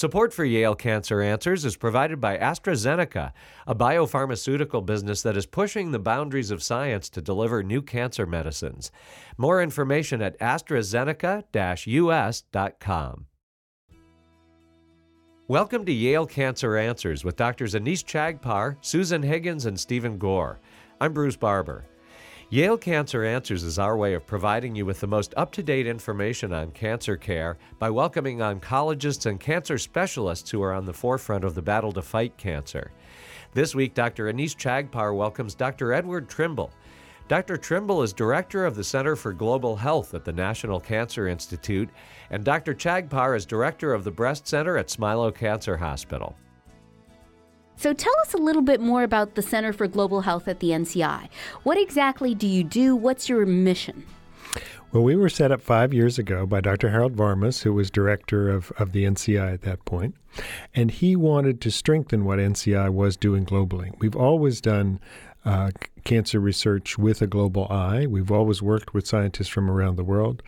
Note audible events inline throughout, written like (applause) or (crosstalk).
Support for Yale Cancer Answers is provided by AstraZeneca, a biopharmaceutical business that is pushing the boundaries of science to deliver new cancer medicines. More information at astrazeneca us.com. Welcome to Yale Cancer Answers with Drs. Anees Chagpar, Susan Higgins, and Stephen Gore. I'm Bruce Barber. Yale Cancer Answers is our way of providing you with the most up to date information on cancer care by welcoming oncologists and cancer specialists who are on the forefront of the battle to fight cancer. This week, Dr. Anees Chagpar welcomes Dr. Edward Trimble. Dr. Trimble is director of the Center for Global Health at the National Cancer Institute, and Dr. Chagpar is director of the Breast Center at Smilow Cancer Hospital. So tell us a little bit more about the Center for Global Health at the NCI. What exactly do you do? What's your mission? Well, we were set up five years ago by Dr. Harold Varmus, who was director of, of the NCI at that point, and he wanted to strengthen what NCI was doing globally. We've always done uh, cancer research with a global eye. We've always worked with scientists from around the world,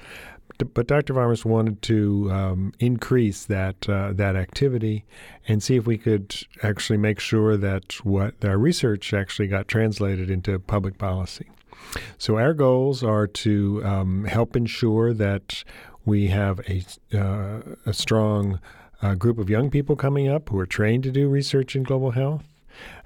but Dr. Varmus wanted to um, increase that uh, that activity and see if we could actually make sure that what our research actually got translated into public policy. So our goals are to um, help ensure that we have a uh, a strong uh, group of young people coming up who are trained to do research in global health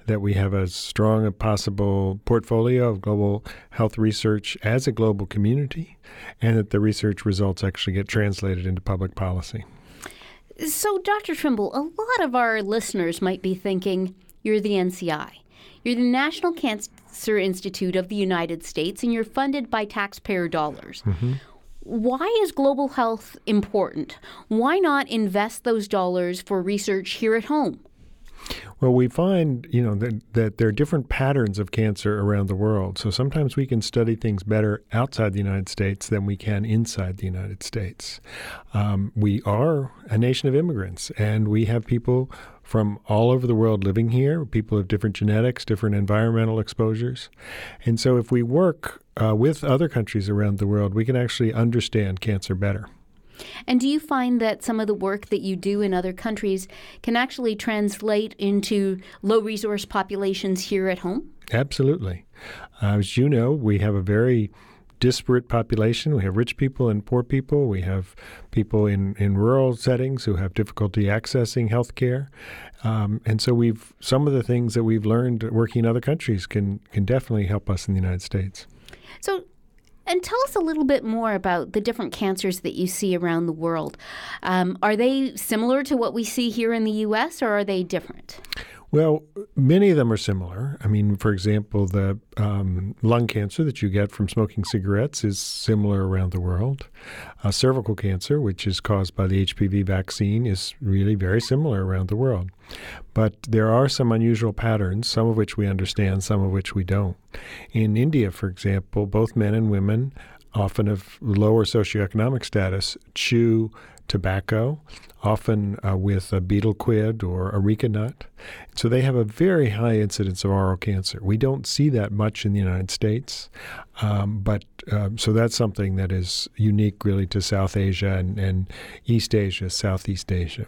that we have a strong and possible portfolio of global health research as a global community, and that the research results actually get translated into public policy. So, Dr. Trimble, a lot of our listeners might be thinking you're the NCI. You're the National Cancer Institute of the United States, and you're funded by taxpayer dollars. Mm-hmm. Why is global health important? Why not invest those dollars for research here at home? Well, we find, you know, that, that there are different patterns of cancer around the world. So sometimes we can study things better outside the United States than we can inside the United States. Um, we are a nation of immigrants, and we have people from all over the world living here, people of different genetics, different environmental exposures. And so if we work uh, with other countries around the world, we can actually understand cancer better. And do you find that some of the work that you do in other countries can actually translate into low resource populations here at home? Absolutely. Uh, as you know, we have a very disparate population. We have rich people and poor people. We have people in, in rural settings who have difficulty accessing health care. Um, and so we've some of the things that we've learned working in other countries can can definitely help us in the United States. So and tell us a little bit more about the different cancers that you see around the world. Um, are they similar to what we see here in the U.S., or are they different? Well, many of them are similar. I mean, for example, the um, lung cancer that you get from smoking cigarettes is similar around the world. Uh, cervical cancer, which is caused by the HPV vaccine, is really very similar around the world. But there are some unusual patterns, some of which we understand, some of which we don't. In India, for example, both men and women, often of lower socioeconomic status, chew tobacco, often uh, with a betel quid or areca nut. So they have a very high incidence of oral cancer. We don't see that much in the United States, um, but um, so that's something that is unique really to South Asia and, and East Asia, Southeast Asia.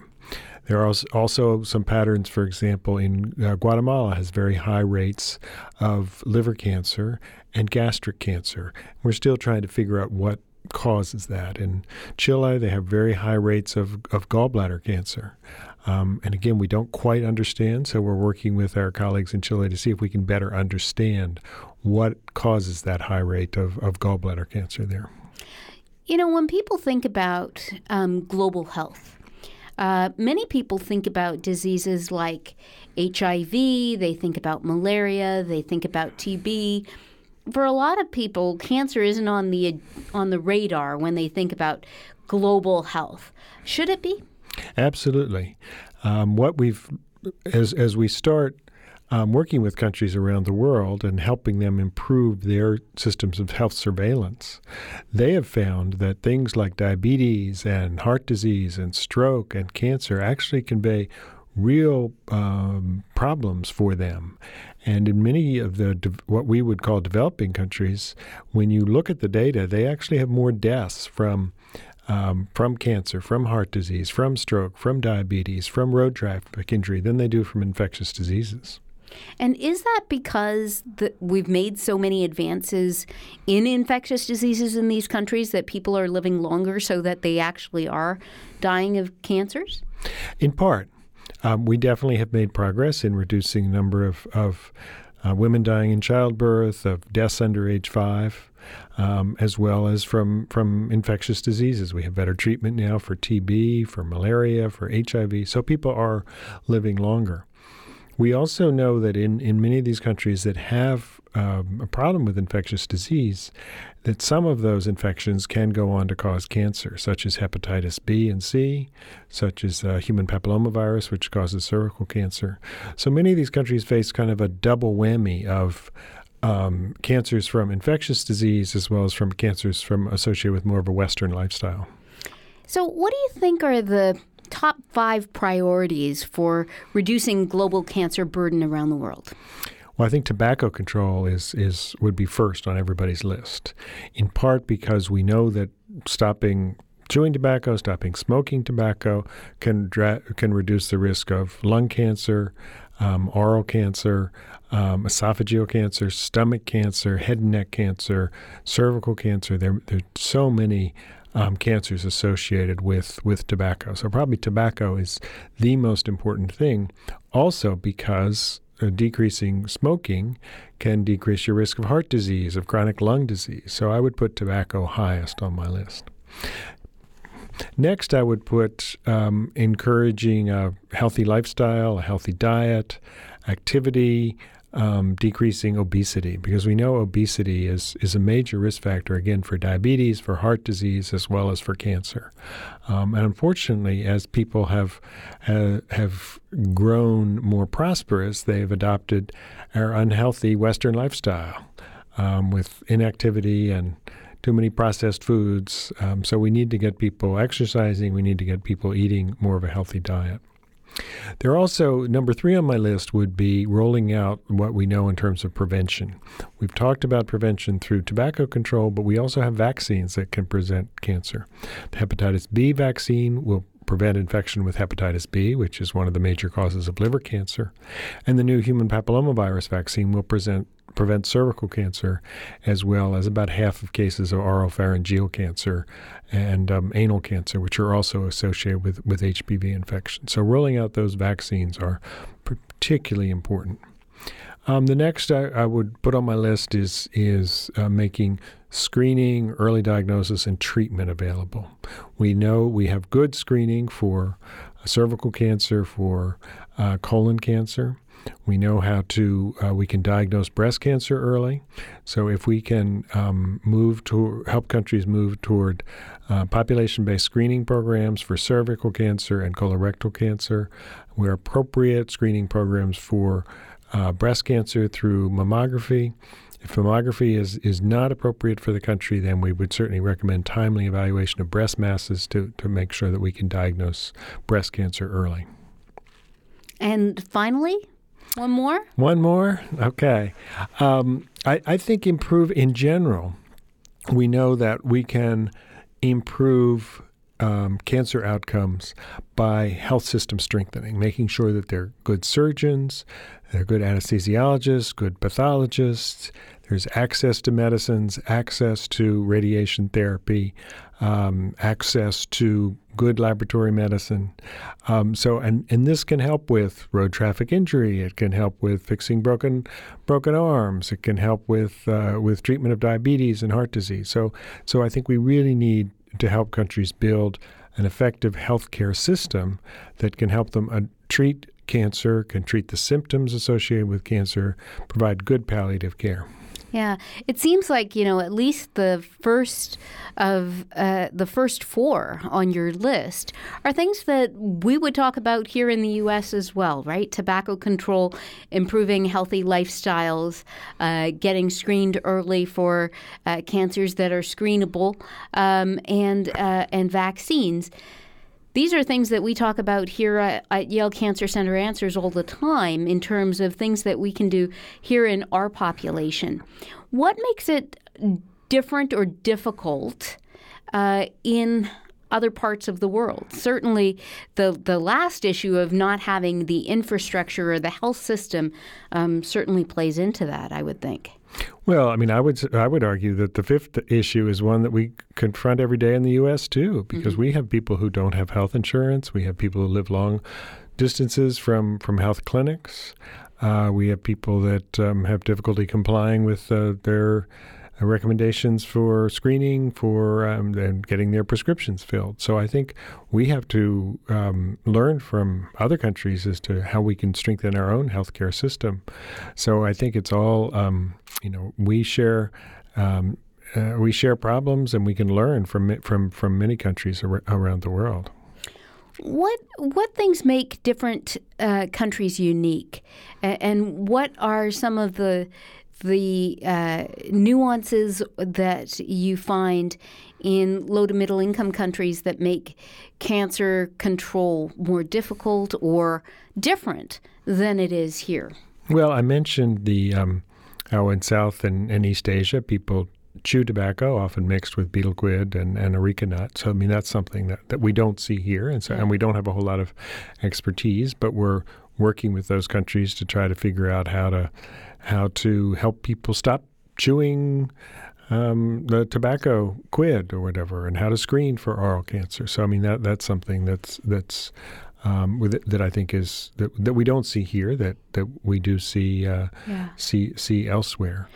There are also some patterns, for example, in uh, Guatemala has very high rates of liver cancer and gastric cancer. We're still trying to figure out what causes that. In Chile, they have very high rates of, of gallbladder cancer. Um, and again, we don't quite understand, so we're working with our colleagues in Chile to see if we can better understand what causes that high rate of, of gallbladder cancer there. You know, when people think about um, global health, uh, many people think about diseases like HIV, they think about malaria, they think about TB for a lot of people, cancer isn't on the on the radar when they think about global health. Should it be? Absolutely. Um, what we've as as we start um, working with countries around the world and helping them improve their systems of health surveillance, they have found that things like diabetes and heart disease and stroke and cancer actually convey real um, problems for them. And in many of the de- what we would call developing countries, when you look at the data, they actually have more deaths from um, from cancer, from heart disease, from stroke, from diabetes, from road traffic injury than they do from infectious diseases. And is that because the, we've made so many advances in infectious diseases in these countries that people are living longer so that they actually are dying of cancers? In part. Um, we definitely have made progress in reducing the number of, of uh, women dying in childbirth, of deaths under age five, um, as well as from, from infectious diseases. We have better treatment now for TB, for malaria, for HIV. So people are living longer. We also know that in, in many of these countries that have um, a problem with infectious disease, that some of those infections can go on to cause cancer, such as hepatitis B and C, such as uh, human papillomavirus, which causes cervical cancer. So many of these countries face kind of a double whammy of um, cancers from infectious disease as well as from cancers from associated with more of a Western lifestyle. So, what do you think are the top five priorities for reducing global cancer burden around the world? Well, I think tobacco control is, is would be first on everybody's list, in part because we know that stopping chewing tobacco, stopping smoking tobacco can dra- can reduce the risk of lung cancer, um, oral cancer, um, esophageal cancer, stomach cancer, head and neck cancer, cervical cancer. There, there are so many um, cancers associated with, with tobacco. So, probably tobacco is the most important thing. Also, because uh, decreasing smoking can decrease your risk of heart disease, of chronic lung disease. So, I would put tobacco highest on my list. Next, I would put um, encouraging a healthy lifestyle, a healthy diet, activity, um, decreasing obesity because we know obesity is, is a major risk factor, again, for diabetes, for heart disease, as well as for cancer. Um, and unfortunately, as people have, uh, have grown more prosperous, they've adopted our unhealthy Western lifestyle um, with inactivity and too many processed foods. Um, so we need to get people exercising, we need to get people eating more of a healthy diet. There also, number three on my list would be rolling out what we know in terms of prevention. We've talked about prevention through tobacco control, but we also have vaccines that can prevent cancer. The hepatitis B vaccine will prevent infection with hepatitis B, which is one of the major causes of liver cancer. And the new human papillomavirus vaccine will present, prevent cervical cancer, as well as about half of cases of oropharyngeal cancer and um, anal cancer, which are also associated with, with HPV infection. So, rolling out those vaccines are particularly important. Um, the next I, I, would put on my list is is uh, making screening, early diagnosis, and treatment available. We know we have good screening for cervical cancer, for uh, colon cancer. We know how to, uh, we can diagnose breast cancer early. So if we can um, move to help countries move toward uh, population based screening programs for cervical cancer and colorectal cancer, where appropriate screening programs for uh, breast cancer through mammography. If mammography is, is not appropriate for the country, then we would certainly recommend timely evaluation of breast masses to, to make sure that we can diagnose breast cancer early. And finally, one more? One more? Okay. Um, I, I think improve in general, we know that we can improve um, cancer outcomes by health system strengthening, making sure that they're good surgeons, they're good anesthesiologists, good pathologists. There's access to medicines, access to radiation therapy, um, access to good laboratory medicine. Um, so, and, and this can help with road traffic injury. It can help with fixing broken broken arms. It can help with uh, with treatment of diabetes and heart disease. So, so I think we really need to help countries build an effective healthcare system that can help them uh, treat cancer, can treat the symptoms associated with cancer, provide good palliative care. Yeah, it seems like you know at least the first of uh, the first four on your list are things that we would talk about here in the U.S. as well, right? Tobacco control, improving healthy lifestyles, uh, getting screened early for uh, cancers that are screenable, um, and uh, and vaccines. These are things that we talk about here at, Yale Cancer Center Answers all the time in terms of things that we can do here in our population. What makes it different or difficult uh, in other parts of the world. Certainly, the the last issue of not having the infrastructure or the health system um, certainly plays into that. I would think. Well, I mean, I would I would argue that the fifth issue is one that we confront every day in the U.S. too, because mm-hmm. we have people who don't have health insurance. We have people who live long distances from from health clinics. Uh, we have people that um, have difficulty complying with uh, their recommendations for screening for um, and getting their prescriptions filled. So I think we have to um, learn from other countries as to how we can strengthen our own healthcare system. So I think it's all um, you know we share. Um, uh, we share problems, and we can learn from from from many countries ar- around the world. What what things make different uh, countries unique, and what are some of the the uh, nuances that you find in low to middle income countries that make cancer control more difficult or different than it is here? Well, I mentioned the um, how in South and, and East Asia people chew tobacco, often mixed with betel quid and, and areca nut. So I mean that's something that, that we don't see here, and so and we don't have a whole lot of expertise, but we're working with those countries to try to figure out how to how to help people stop chewing um, the tobacco quid or whatever, and how to screen for oral cancer. So I mean that that's something that's that's um, with, that I think is that, that we don't see here that that we do see uh, yeah. see see elsewhere.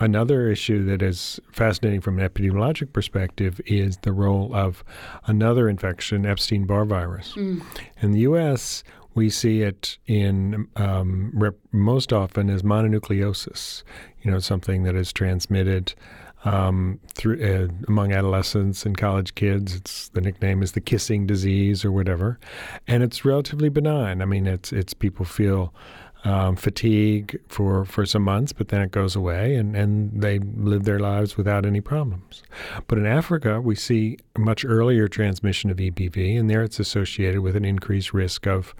Another issue that is fascinating from an epidemiologic perspective is the role of another infection, Epstein Barr virus. Mm. In the U.S., we see it in um, rep- most often as mononucleosis. You know, something that is transmitted um, through uh, among adolescents and college kids. It's the nickname is the kissing disease or whatever, and it's relatively benign. I mean, it's it's people feel um, fatigue for, for some months, but then it goes away and, and they live their lives without any problems. But in Africa, we see much earlier transmission of EBV, and there it's associated with an increased risk of,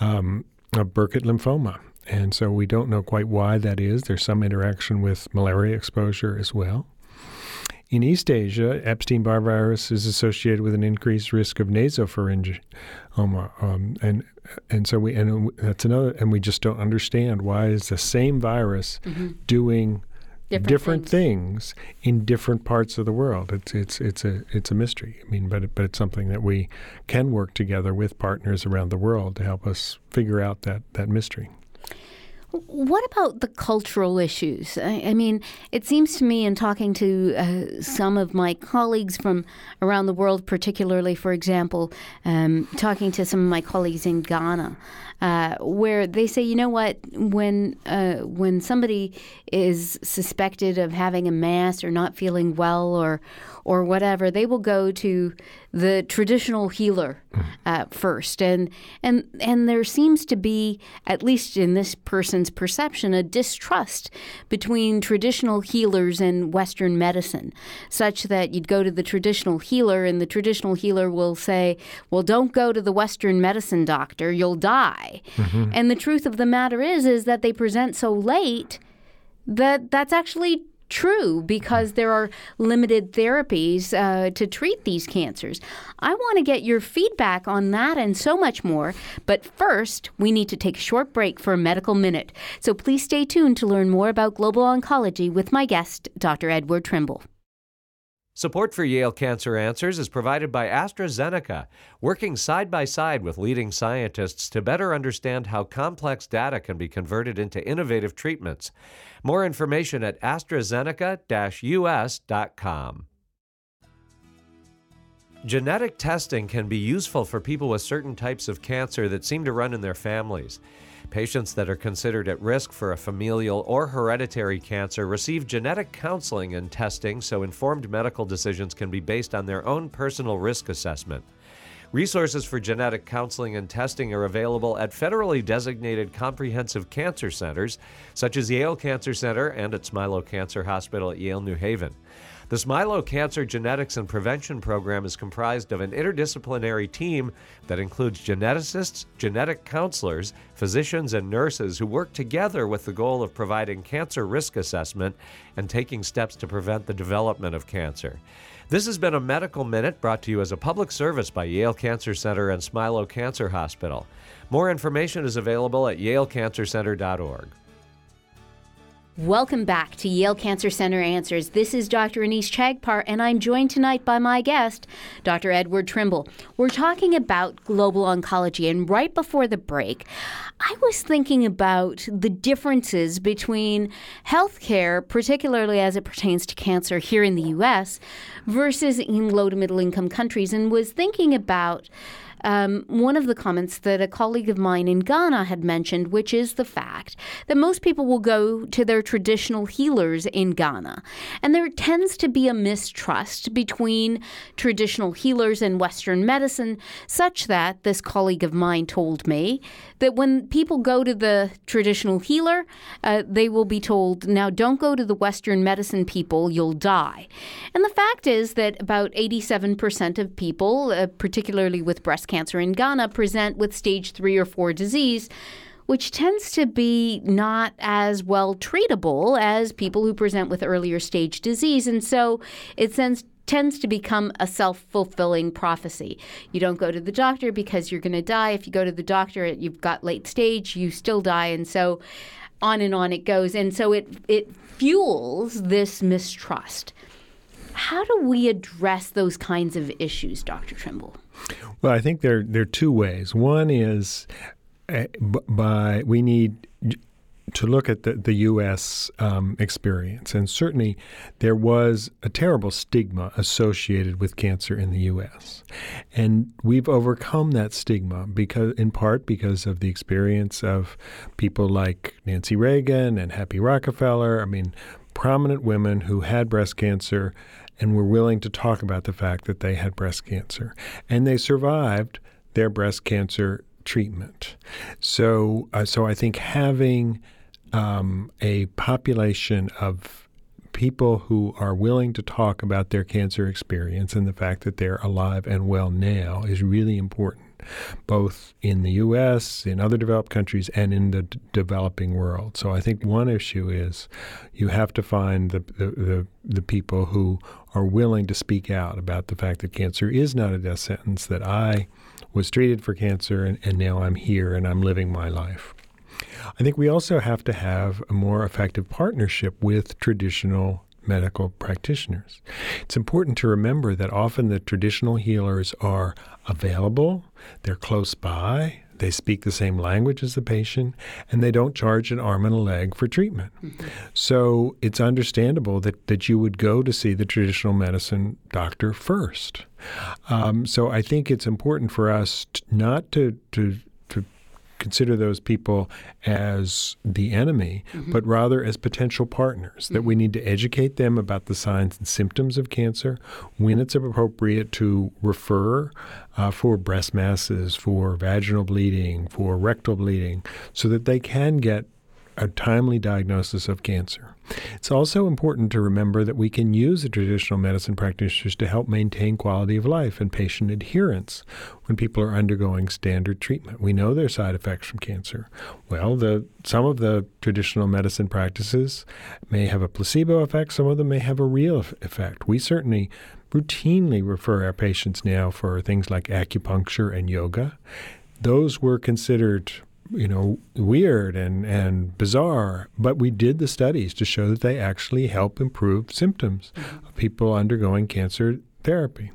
um, of Burkitt lymphoma. And so we don't know quite why that is. There's some interaction with malaria exposure as well. In East Asia, Epstein Barr virus is associated with an increased risk of nasopharyngioma, um, and and so we and that's another, and we just don't understand why is the same virus mm-hmm. doing different, different things. things. in different parts of the world. It's it's it's a it's a mystery. I mean, but but it's something that we can work together with partners around the world to help us figure out that that mystery. What about the cultural issues? I, I, mean, it seems to me, in talking to uh, some of my colleagues from around the world, particularly, for example, um, talking to some of my colleagues in Ghana, uh, where they say, you know what, when uh, when somebody is suspected of having a mass or not feeling well or or whatever, they will go to the traditional healer uh, first, and and and there seems to be, at least in this person's perception, a distrust between traditional healers and Western medicine, such that you'd go to the traditional healer, and the traditional healer will say, "Well, don't go to the Western medicine doctor; you'll die." Mm-hmm. And the truth of the matter is, is that they present so late that that's actually true because there are limited therapies uh, to treat these cancers. I want to get your feedback on that and so much more. But first, we need to take a short break for a medical minute. So please stay tuned to learn more about global oncology with my guest, Dr. Edward Trimble. Support for Yale Cancer Answers is provided by AstraZeneca, working side by side with leading scientists to better understand how complex data can be converted into innovative treatments. More information at AstraZeneca US.com. Genetic testing can be useful for people with certain types of cancer that seem to run in their families. Patients that are considered at risk for a familial or hereditary cancer receive genetic counseling and testing so informed medical decisions can be based on their own personal risk assessment. Resources for genetic counseling and testing are available at federally designated comprehensive cancer centers, such as Yale Cancer Center and at Smilow Cancer Hospital at Yale New Haven. The Smilow Cancer Genetics and Prevention Program is comprised of an interdisciplinary team that includes geneticists, genetic counselors, physicians, and nurses who work together with the goal of providing cancer risk assessment and taking steps to prevent the development of cancer. This has been a Medical Minute brought to you as a public service by Yale Cancer Center and Smilow Cancer Hospital. More information is available at yalecancercenter.org. Welcome back to Yale Cancer Center Answers. This is Dr. Anees Chagpar, and I'm joined tonight by my guest, Dr. Edward Trimble. We're talking about global oncology, and right before the break, I was thinking about the differences between healthcare, particularly as it pertains to cancer here in the U.S., versus in low to middle income countries, and was thinking about um, one of the comments that a colleague of mine in Ghana had mentioned, which is the fact that most people will go to their traditional healers in Ghana. And there tends to be a mistrust between traditional healers and Western medicine, such that this colleague of mine told me that when people go to the traditional healer, uh, they will be told, now don't go to the Western medicine people, you'll die. And the fact is that about 87% of people, uh, particularly with breast cancer in Ghana present with stage three or four disease, which tends to be not as well treatable as people who present with earlier stage disease. And so it tends tends to become a self-fulfilling prophecy. You don't go to the doctor because you're going to die. If you go to the doctor, you've got late stage, you still die, and so on and on it goes. And so it it fuels this mistrust. How do we address those kinds of issues, Dr. Trimble? Well, I think there there are two ways. One is uh, by we need to look at the, the U.S. Um, experience. And certainly there was a terrible stigma associated with cancer in the U.S. And we've overcome that stigma because, in part, because of the experience of people like Nancy Reagan and Happy Rockefeller. I mean, prominent women who had breast cancer and were willing to talk about the fact that they had breast cancer. And they survived their breast cancer treatment. So, uh, so I think having um, a population of people who are willing to talk about their cancer experience and the fact that they're alive and well now is really important both in the U.S., in other developed countries, and in the d- developing world. So I think one issue is you have to find the, the, the, the people who are willing to speak out about the fact that cancer is not a death sentence, that I was treated for cancer and, and now I'm here and I'm living my life. I think we also have to have a more effective partnership with traditional medical practitioners. It's important to remember that often the traditional healers are available, they're close by, they speak the same language as the patient, and they don't charge an arm and a leg for treatment. Mm-hmm. So it's understandable that, that you would go to see the traditional medicine doctor first. Um, so I think it's important for us to, not to, to consider those people as the enemy, mm-hmm. but rather as potential partners. Mm-hmm. That we need to educate them about the signs and symptoms of cancer, when it's appropriate to refer uh, for breast masses, for vaginal bleeding, for rectal bleeding, so that they can get a timely diagnosis of cancer. It's also important to remember that we can use the traditional medicine practitioners to help maintain quality of life and patient adherence when people are undergoing standard treatment. We know there are side effects from cancer. Well, the some of the traditional medicine practices may have a placebo effect, some of them may have a real effect. We certainly routinely refer our patients now for things like acupuncture and yoga. Those were considered you know, weird and, and bizarre, but we did the studies to show that they actually help improve symptoms of people undergoing cancer therapy.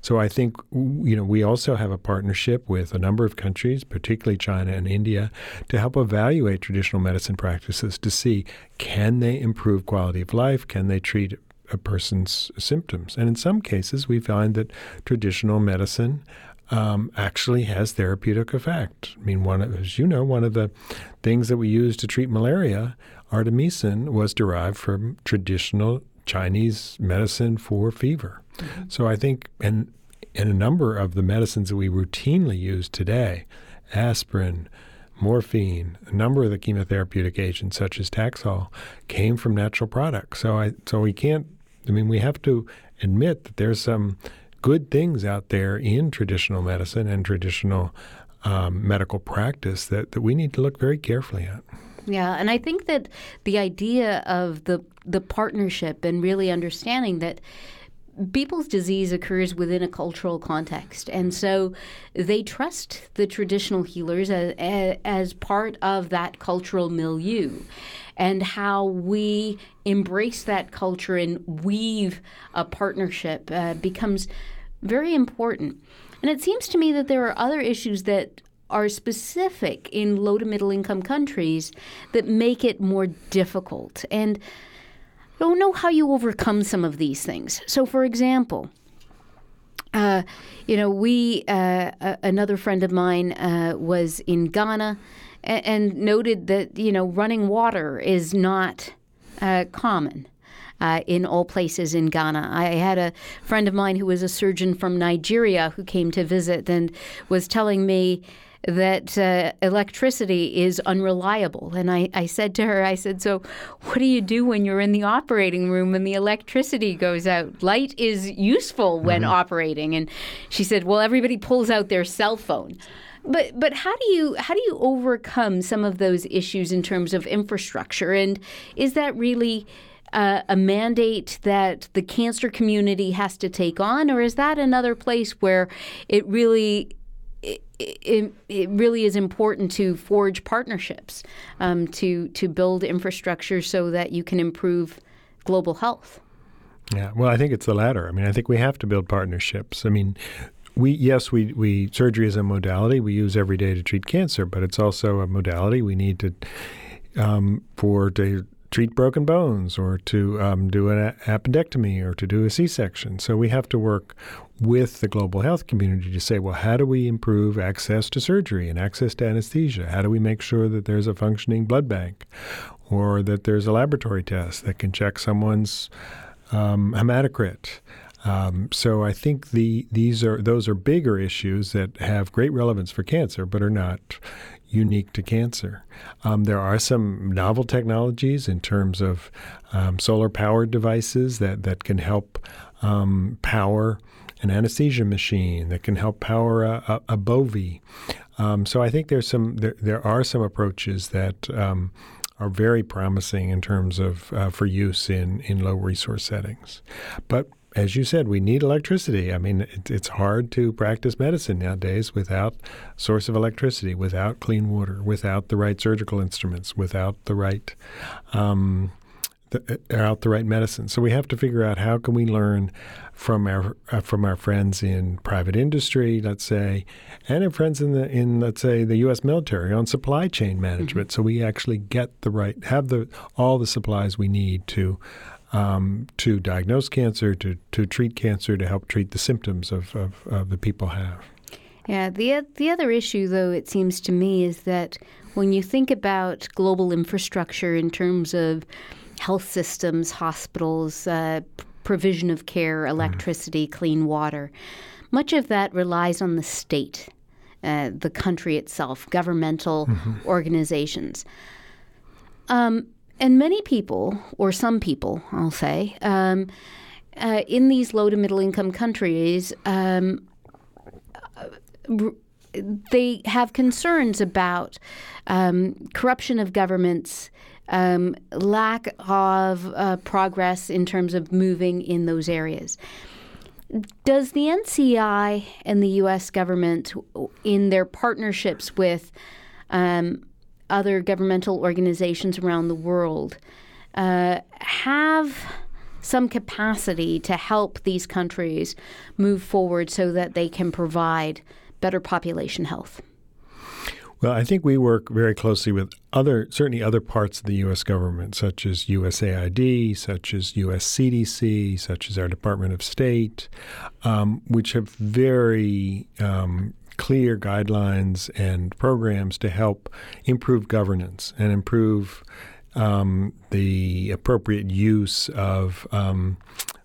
So I think you know we also have a partnership with a number of countries, particularly China and India, to help evaluate traditional medicine practices to see can they improve quality of life, can they treat a person's symptoms. And in some cases, we find that traditional medicine um, actually has therapeutic effect. I mean, one of, as you know, one of the things that we use to treat malaria, artemisinin, was derived from traditional Chinese medicine for fever. Mm-hmm. So I think, and in a number of the medicines that we routinely use today, aspirin, morphine, a number of the chemotherapeutic agents such as Taxol came from natural products. So I so we can't I mean, we have to admit that there's some good things out there in traditional medicine and traditional um, medical practice that, that we need to look very carefully at. Yeah, and I think that the idea of the the partnership and really understanding that people's disease occurs within a cultural context, and so they trust the traditional healers as, as part of that cultural milieu. And how we embrace that culture and weave a partnership uh, becomes very important. And it seems to me that there are other issues that are specific in low to middle income countries that make it more difficult. And I don't know how you overcome some of these things. So, for example, uh, you know, we, uh, another friend of mine uh, was in Ghana and, and, noted that, you know, running water is not uh, common uh, in all places in Ghana. I had a friend of mine who was a surgeon from Nigeria who came to visit and was telling me that uh, electricity is unreliable. And I, I said to her, I said, So what do you do when you're in the operating room and the electricity goes out? Light is useful when mm-hmm. operating. And she said, Well, everybody pulls out their cell phone. But but how do you how do you overcome some of those issues in terms of infrastructure? And is that really a mandate that the cancer community has to take on, or is that another place where it really it, it, it, really is important to forge partnerships um, to to build infrastructure so that you can improve global health. Yeah, well, I think it's the latter. I mean, I think we have to build partnerships. I mean, we yes, we we surgery is a modality we use every day to treat cancer, but it's also a modality we need to um, for to treat broken bones or to um, do an appendectomy or to do a C section. So we have to work with the global health community to say, well, how do we improve access to surgery and access to anesthesia? How do we make sure that there's a functioning blood bank or that there's a laboratory test that can check someone's um, hematocrit? Um, so I think the these are those are bigger issues that have great relevance for cancer, but are not unique to cancer. Um, there are some novel technologies in terms of um, solar powered devices that, that can help um, power an anesthesia machine, that can help power a, a, a. Um, so I think there's some there, there are some approaches that um, are very promising in terms of uh, for use in, in low resource settings. But as you said, we need electricity. I mean, it, it's hard to practice medicine nowadays without source of electricity, without clean water, without the right surgical instruments, without the right um, the, uh, out the right medicine. So we have to figure out how can we learn from our uh, from our friends in private industry, let's say, and our friends in the in let's say the U.S. military on supply chain management. Mm-hmm. So we actually get the right have the all the supplies we need to um, to diagnose cancer, to, to treat cancer, to help treat the symptoms of, of, of the people have. Yeah, the the other issue, though, it seems to me, is that when you think about global infrastructure in terms of health systems, hospitals, uh, provision of care, mm-hmm. electricity, mm. clean water, much of that relies on the state, uh, the country itself, governmental mm-hmm. organizations. Um, and many people, or some people, I'll say, um, uh, in these low to middle income countries, um, they have concerns about um, corruption of governments, um, lack of uh, progress in terms of moving in those areas. Does the NCI and the U.S. government, in their partnerships with um, other governmental organizations around the world uh, have some capacity to help these countries move forward so that they can provide better population health? Well, I think we work very closely with other, certainly other parts of the U.S. government, such as USAID, such as U.S. CDC, such as our Department of State, um, which have very um, clear guidelines and programs to help improve governance and improve um, the appropriate use of um,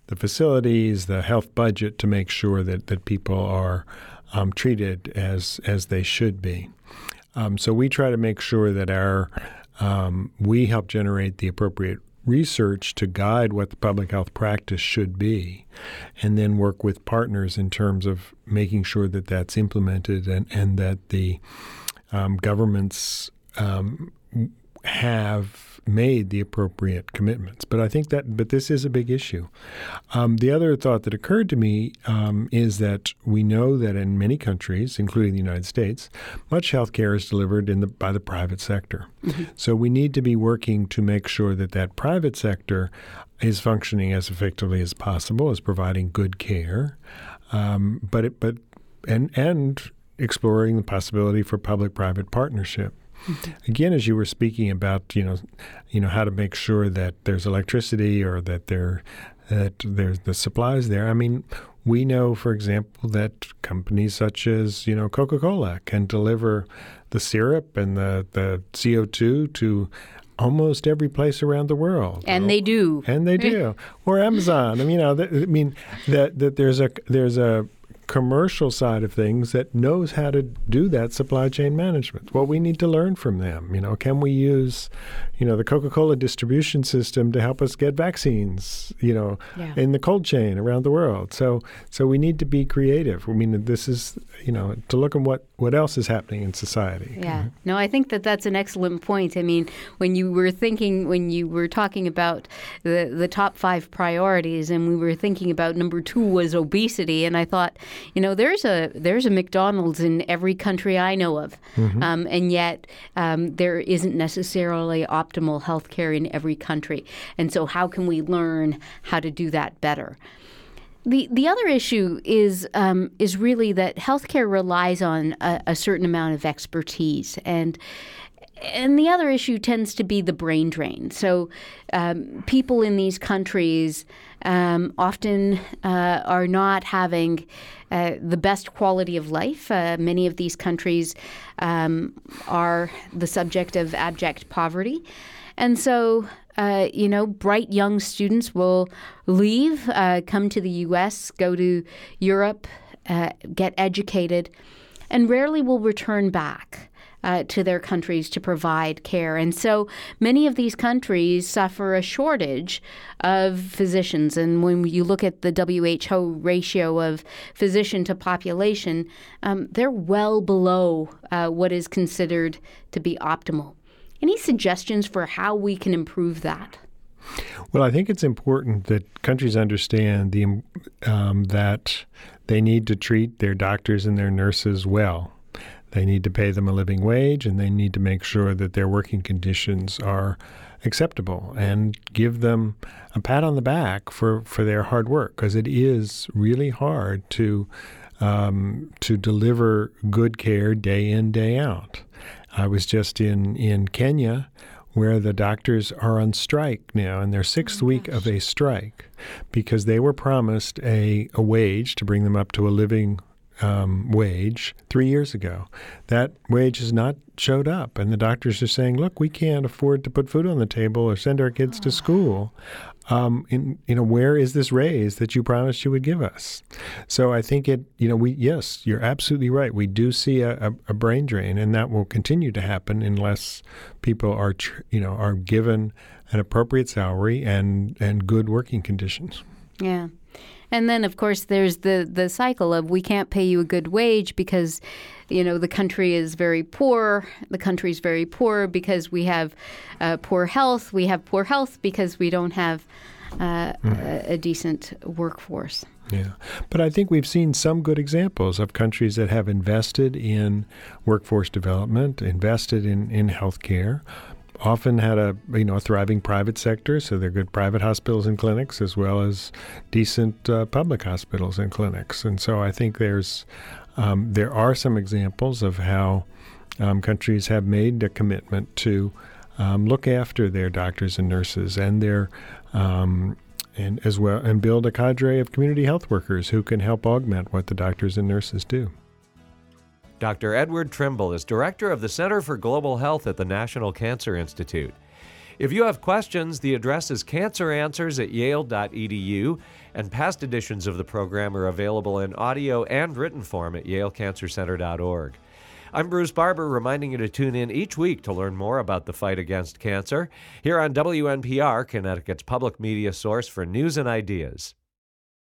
the facilities, the health budget to make sure that, that people are um, treated as as they should be. Um, so we try to make sure that our um, we help generate the appropriate research to guide what the public health practice should be, and then work with partners in terms of making sure that that's implemented and, and that the um, governments um, have made the appropriate commitments. But I think that, but this is a big issue. Um, the other thought that occurred to me um, is that we know that in many countries, including the United States, much health care is delivered in the, by the private sector. Mm-hmm. So we need to be working to make sure that that private sector is functioning as effectively as possible, is providing good care. Um, but it, but and and exploring the possibility for public-private partnership. Again, as you were speaking about, you know, you know how to make sure that there's electricity or that there that there's the supplies there. I mean, we know, for example, that companies such as you know Coca-Cola can deliver the syrup and the the CO2 to almost every place around the world. And they do. And they do. (laughs) or Amazon. I mean, you know, I mean that that there's a there's a commercial side of things that knows how to do that supply chain management. Well, we need to learn from them. You know, can we use, you know, the Coca-Cola distribution system to help us get vaccines, you know, yeah. in the cold chain around the world. So so we need to be creative. I mean, this is, you know, to look at what what else is happening in society. Yeah. Mm-hmm. No, I think that that's an excellent point. I mean, when you were thinking when you were talking about the the top 5 priorities and we were thinking about number 2 was obesity and I thought you know, there's a there's a McDonald's in every country I know of, mm-hmm. um, and yet um, there isn't necessarily optimal health care in every country. And so, how can we learn how to do that better? The the other issue is um, is really that healthcare relies on a, a certain amount of expertise and and the other issue tends to be the brain drain. So, um, people in these countries um, often uh, are not having uh, the best quality of life. Uh, many of these countries um, are the subject of abject poverty. And so, uh, you know, bright young students will leave, uh, come to the US, go to Europe, uh, get educated, and rarely will return back uh, to their countries to provide care. And so many of these countries suffer a shortage of physicians. And when you look at the WHO ratio of physician to population, um, they're well below uh, what is considered to be optimal. Any suggestions for how we can improve that? Well, I think it's important that countries understand the um, that they need to treat their doctors and their nurses well. They need to pay them a living wage and they need to make sure that their working conditions are acceptable and give them a pat on the back for, for their hard work because it is really hard to um, to deliver good care day in day out. I was just in in Kenya where the doctors are on strike now in their sixth oh week of a strike because they were promised a, a wage to bring them up to a living um, wage three years ago. That wage has not showed up, and the doctors are saying, "Look, we can't afford to put food on the table or send our kids to school. Um, in, you know, where is this raise that you promised you would give us?" So I think it, you know, we yes, you're absolutely right. We do see a, a, a brain drain, and that will continue to happen unless people are, tr- you know, are given an appropriate salary and and good working conditions. Yeah. And then, of course, there's the the cycle of we can't pay you a good wage because, you know, the country is very poor. The country is very poor because we have uh, poor health. We have poor health because we don't have uh, mm. a, a decent workforce. Yeah. But I think we've seen some good examples of countries that have invested in workforce development, invested in, in health care, often had a you know a thriving private sector, so they're good private hospitals and clinics as well as decent uh, public hospitals and clinics. And so I think there's um, there are some examples of how um, countries have made a commitment to um, look after their doctors and nurses and their um, and as well and build a cadre of community health workers who can help augment what the doctors and nurses do. Dr. Edward Trimble is director of the Center for Global Health at the National Cancer Institute. If you have questions, the address is canceranswers at yale.edu, and past editions of the program are available in audio and written form at yalecancercenter.org. I'm Bruce Barber, reminding you to tune in each week to learn more about the fight against cancer here on WNPR, Connecticut's public media source for news and ideas.